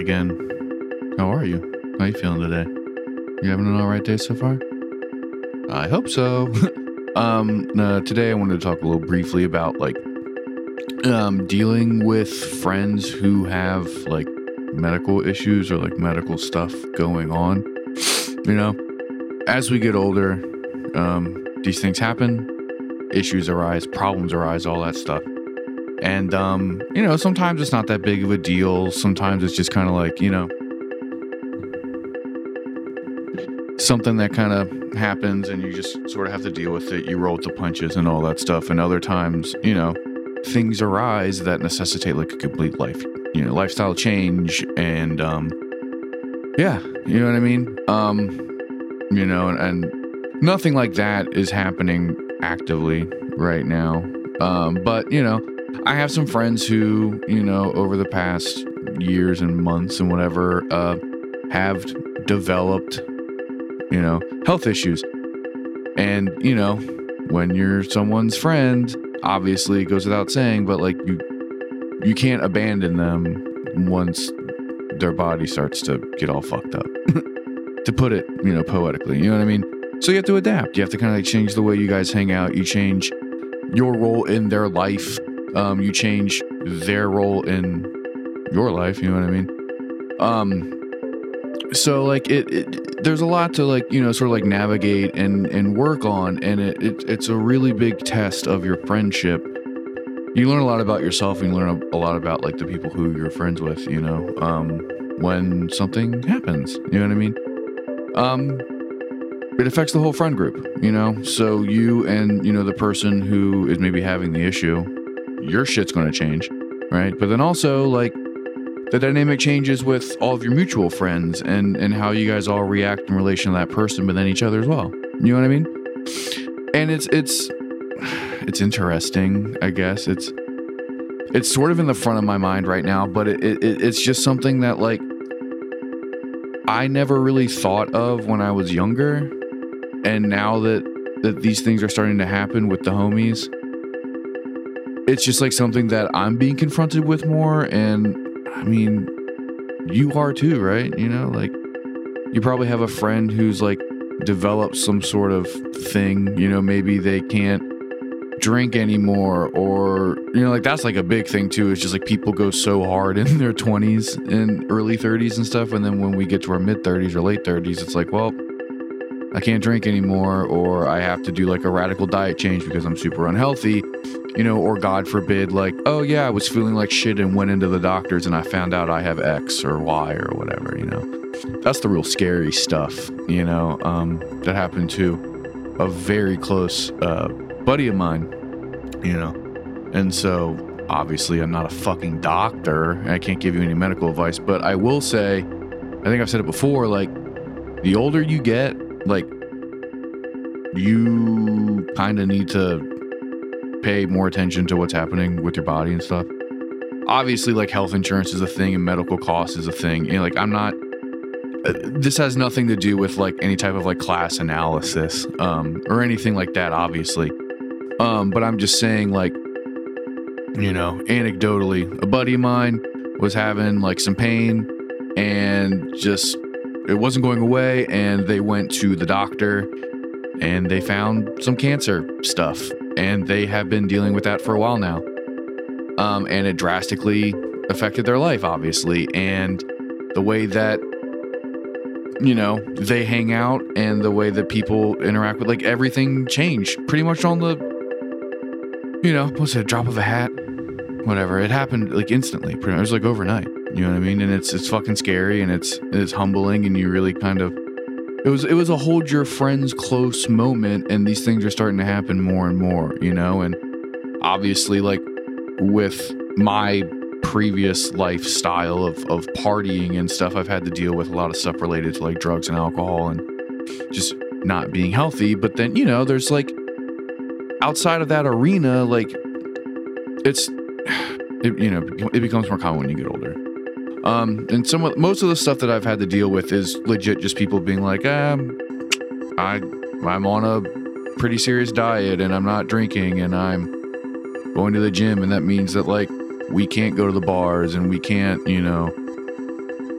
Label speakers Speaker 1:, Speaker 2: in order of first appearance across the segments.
Speaker 1: Again. How are you? How you feeling today? You having an all right day so far? I hope so. um, uh, today I wanted to talk a little briefly about like um, dealing with friends who have like medical issues or like medical stuff going on. You know, as we get older, um, these things happen, issues arise, problems arise, all that stuff. And, um, you know, sometimes it's not that big of a deal. Sometimes it's just kind of like, you know, something that kind of happens and you just sort of have to deal with it. You roll with the punches and all that stuff. And other times, you know, things arise that necessitate like a complete life, you know, lifestyle change. And, um, yeah, you know what I mean? Um, you know, and, and nothing like that is happening actively right now. Um, but, you know, I have some friends who, you know, over the past years and months and whatever, uh, have developed, you know, health issues. And, you know, when you're someone's friend, obviously it goes without saying, but like you you can't abandon them once their body starts to get all fucked up. to put it, you know, poetically. You know what I mean? So you have to adapt. You have to kind of like change the way you guys hang out. You change your role in their life um, you change their role in your life. You know what I mean? Um, so like it, it, there's a lot to like you know sort of like navigate and and work on, and it, it it's a really big test of your friendship. You learn a lot about yourself, and you learn a, lot about like the people who you're friends with. You know, um, when something happens. You know what I mean? Um, it affects the whole friend group, you know? So you and, you know, the person who is maybe having the issue, your shit's going to change, right? But then also like the dynamic changes with all of your mutual friends and and how you guys all react in relation to that person, but then each other as well. You know what I mean? And it's it's it's interesting, I guess. It's it's sort of in the front of my mind right now, but it, it it's just something that like I never really thought of when I was younger, and now that that these things are starting to happen with the homies, it's just like something that I'm being confronted with more. And I mean, you are too, right? You know, like you probably have a friend who's like developed some sort of thing. You know, maybe they can't drink anymore or you know like that's like a big thing too it's just like people go so hard in their 20s and early 30s and stuff and then when we get to our mid 30s or late 30s it's like well I can't drink anymore, or I have to do like a radical diet change because I'm super unhealthy, you know, or God forbid, like, oh yeah, I was feeling like shit and went into the doctors and I found out I have X or Y or whatever, you know. That's the real scary stuff, you know, um, that happened to a very close uh, buddy of mine, you know. And so obviously I'm not a fucking doctor. I can't give you any medical advice, but I will say, I think I've said it before, like, the older you get, like you kind of need to pay more attention to what's happening with your body and stuff. Obviously, like health insurance is a thing and medical costs is a thing. And like, I'm not. Uh, this has nothing to do with like any type of like class analysis um, or anything like that, obviously. Um, but I'm just saying, like, you know, anecdotally, a buddy of mine was having like some pain and just it wasn't going away and they went to the doctor and they found some cancer stuff and they have been dealing with that for a while now. Um, and it drastically affected their life obviously. And the way that you know they hang out and the way that people interact with like everything changed pretty much on the you know what's it a drop of a hat? Whatever. It happened like instantly pretty much. It was like overnight. You know what I mean? And it's it's fucking scary and it's it's humbling and you really kind of it was it was a hold your friends close moment and these things are starting to happen more and more, you know? And obviously like with my previous lifestyle of of partying and stuff, I've had to deal with a lot of stuff related to like drugs and alcohol and just not being healthy, but then, you know, there's like outside of that arena like it's it, you know, it becomes more common when you get older. Um, and some of, most of the stuff that I've had to deal with is legit just people being like, um, I I'm on a pretty serious diet and I'm not drinking and I'm going to the gym and that means that like we can't go to the bars and we can't, you know,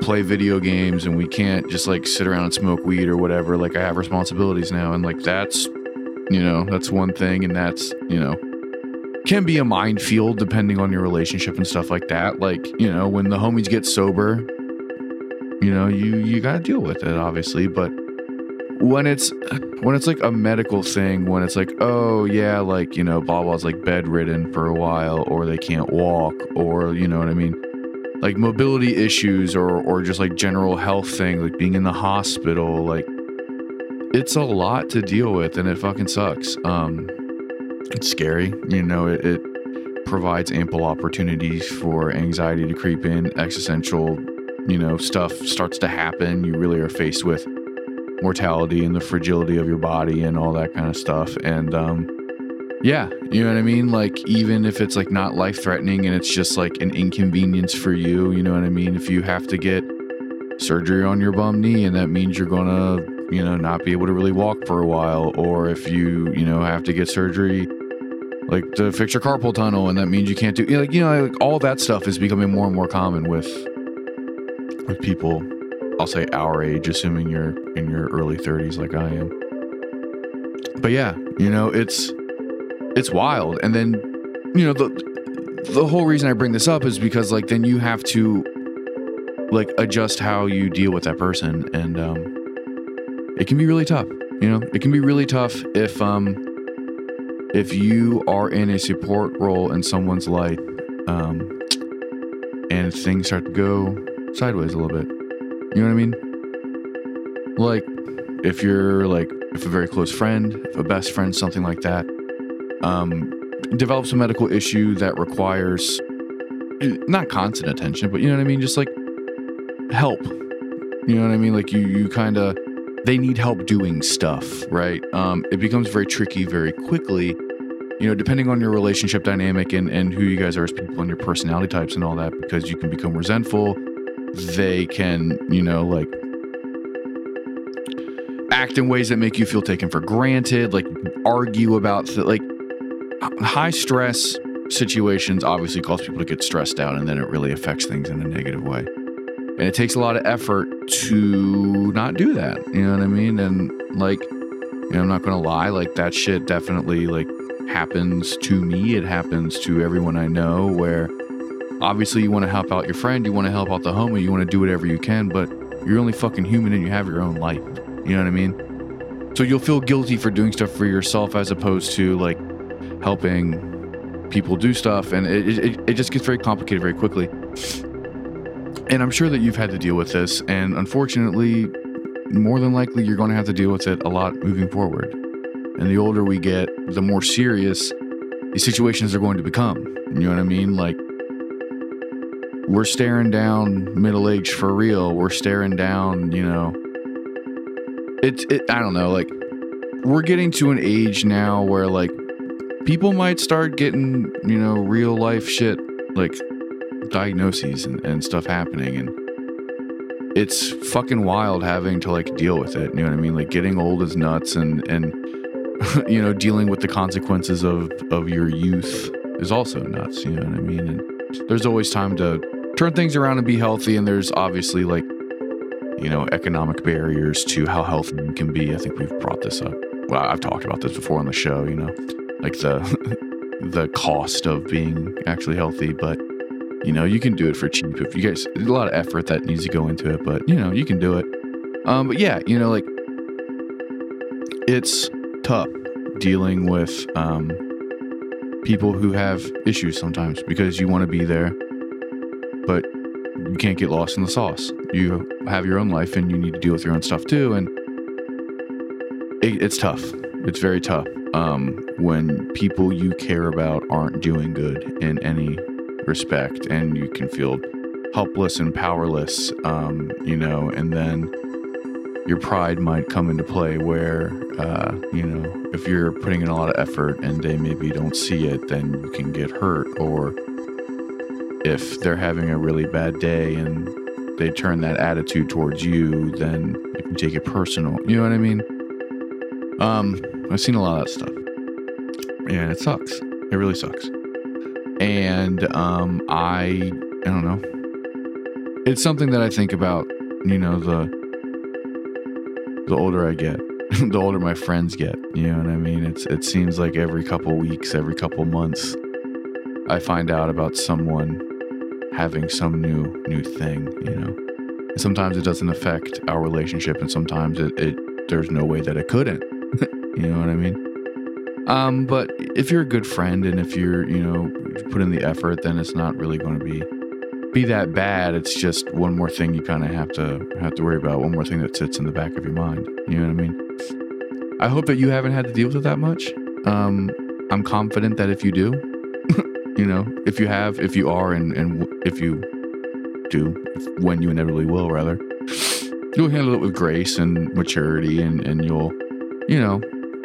Speaker 1: play video games and we can't just like sit around and smoke weed or whatever. Like I have responsibilities now, and like that's you know that's one thing, and that's you know can be a minefield depending on your relationship and stuff like that. Like you know when the homies get sober, you know you you got to deal with it obviously, but when it's when it's like a medical thing when it's like oh yeah like you know blah blah's like bedridden for a while or they can't walk or you know what i mean? Like mobility issues or or just like general health thing like being in the hospital like it's a lot to deal with and it fucking sucks. Um it's scary you know it, it provides ample opportunities for anxiety to creep in existential you know stuff starts to happen you really are faced with mortality and the fragility of your body and all that kind of stuff. And um, yeah, you know what I mean? Like, even if it's like not life threatening and it's just like an inconvenience for you, you know what I mean? If you have to get surgery on your bum knee and that means you're gonna, you know, not be able to really walk for a while, or if you, you know, have to get surgery like to fix your carpal tunnel and that means you can't do like you know like all that stuff is becoming more and more common with with people I'll say our age, assuming you're in your early 30s like I am. But yeah, you know, it's it's wild. And then, you know, the the whole reason I bring this up is because like then you have to like adjust how you deal with that person and um it can be really tough. You know, it can be really tough if um if you are in a support role in someone's life um and things start to go sideways a little bit. You know what I mean? Like, if you're like, if a very close friend, if a best friend, something like that, um, develops a medical issue that requires not constant attention, but you know what I mean? Just like help. You know what I mean? Like you, you kind of, they need help doing stuff, right? Um, it becomes very tricky very quickly, you know, depending on your relationship dynamic and, and who you guys are as people and your personality types and all that, because you can become resentful they can, you know, like act in ways that make you feel taken for granted, like argue about th- like high stress situations obviously cause people to get stressed out and then it really affects things in a negative way. And it takes a lot of effort to not do that. You know what I mean? And like, you know, I'm not going to lie, like that shit definitely like happens to me. It happens to everyone I know where obviously you want to help out your friend, you want to help out the homie, you want to do whatever you can, but you're only fucking human and you have your own life. You know what I mean? So you'll feel guilty for doing stuff for yourself as opposed to like helping people do stuff, and it, it, it just gets very complicated very quickly. And I'm sure that you've had to deal with this, and unfortunately, more than likely, you're going to have to deal with it a lot moving forward. And the older we get, the more serious these situations are going to become. You know what I mean? Like, we're staring down middle age for real. We're staring down, you know. It's it, I don't know, like we're getting to an age now where like people might start getting, you know, real life shit like diagnoses and, and stuff happening and it's fucking wild having to like deal with it. You know what I mean? Like getting old is nuts and and you know, dealing with the consequences of of your youth is also nuts, you know what I mean? And there's always time to turn things around and be healthy. And there's obviously like, you know, economic barriers to how healthy you can be. I think we've brought this up. Well, I've talked about this before on the show, you know, like the the cost of being actually healthy, but you know, you can do it for cheap if you guys a lot of effort that needs to go into it, but you know, you can do it. Um, but yeah, you know, like it's tough dealing with um people who have issues sometimes because you want to be there but you can't get lost in the sauce. You have your own life and you need to deal with your own stuff too. And it, it's tough. It's very tough um, when people you care about aren't doing good in any respect and you can feel helpless and powerless, um, you know, and then your pride might come into play where, uh, you know, if you're putting in a lot of effort and they maybe don't see it, then you can get hurt or if they're having a really bad day and they turn that attitude towards you, then you can take it personal. You know what I mean? Um, I've seen a lot of that stuff. And it sucks. It really sucks. And um, I, I don't know. it's something that I think about, you know, the the older I get, the older my friends get, you know what I mean? It's it seems like every couple weeks, every couple months I find out about someone having some new new thing, you know. And sometimes it doesn't affect our relationship and sometimes it, it there's no way that it couldn't. you know what I mean? Um, but if you're a good friend and if you're, you know, put in the effort, then it's not really going to be be that bad. It's just one more thing you kind of have to have to worry about. One more thing that sits in the back of your mind. You know what I mean? I hope that you haven't had to deal with it that much. Um, I'm confident that if you do, you know, if you have, if you are, and and if you do, if, when you inevitably will, rather, you'll handle it with grace and maturity, and and you'll, you know,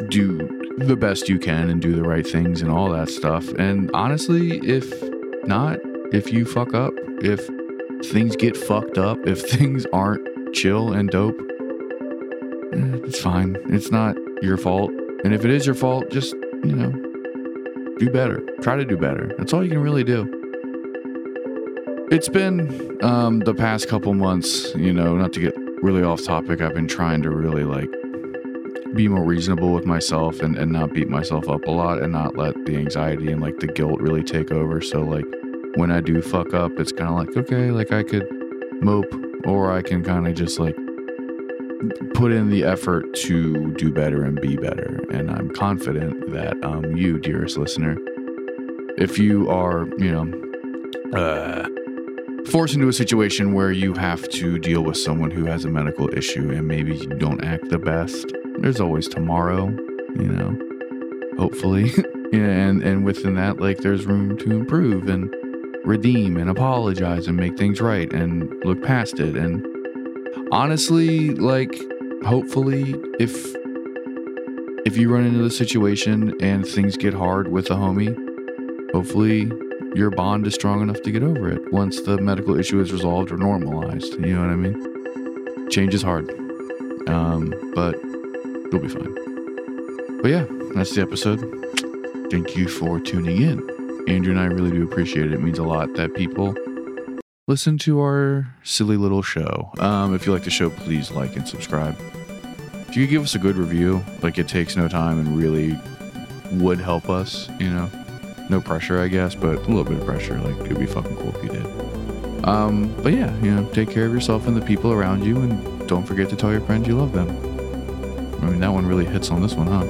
Speaker 1: do the best you can and do the right things and all that stuff. And honestly, if not, if you fuck up, if things get fucked up, if things aren't chill and dope, eh, it's fine. It's not your fault. And if it is your fault, just, you know, do better. Try to do better. That's all you can really do. It's been um, the past couple months, you know, not to get really off topic, I've been trying to really like be more reasonable with myself and, and not beat myself up a lot and not let the anxiety and like the guilt really take over. So, like, when I do fuck up, it's kind of like, okay, like I could mope or I can kind of just like put in the effort to do better and be better. And I'm confident that um, you, dearest listener, if you are, you know, uh, forced into a situation where you have to deal with someone who has a medical issue and maybe you don't act the best, there's always tomorrow, you know, hopefully. and, and within that, like, there's room to improve and redeem and apologize and make things right and look past it. And honestly, like, hopefully, if if you run into the situation and things get hard with a homie, hopefully your bond is strong enough to get over it once the medical issue is resolved or normalized. You know what I mean? Change is hard, um, but you'll be fine. But yeah, that's the episode. Thank you for tuning in. Andrew and I really do appreciate it. It means a lot that people listen to our silly little show. Um, if you like the show, please like and subscribe. If you could give us a good review, like it takes no time and really would help us, you know. No pressure, I guess, but a little bit of pressure. Like it'd be fucking cool if you did. Um, but yeah, you know, take care of yourself and the people around you, and don't forget to tell your friends you love them. I mean, that one really hits on this one, huh?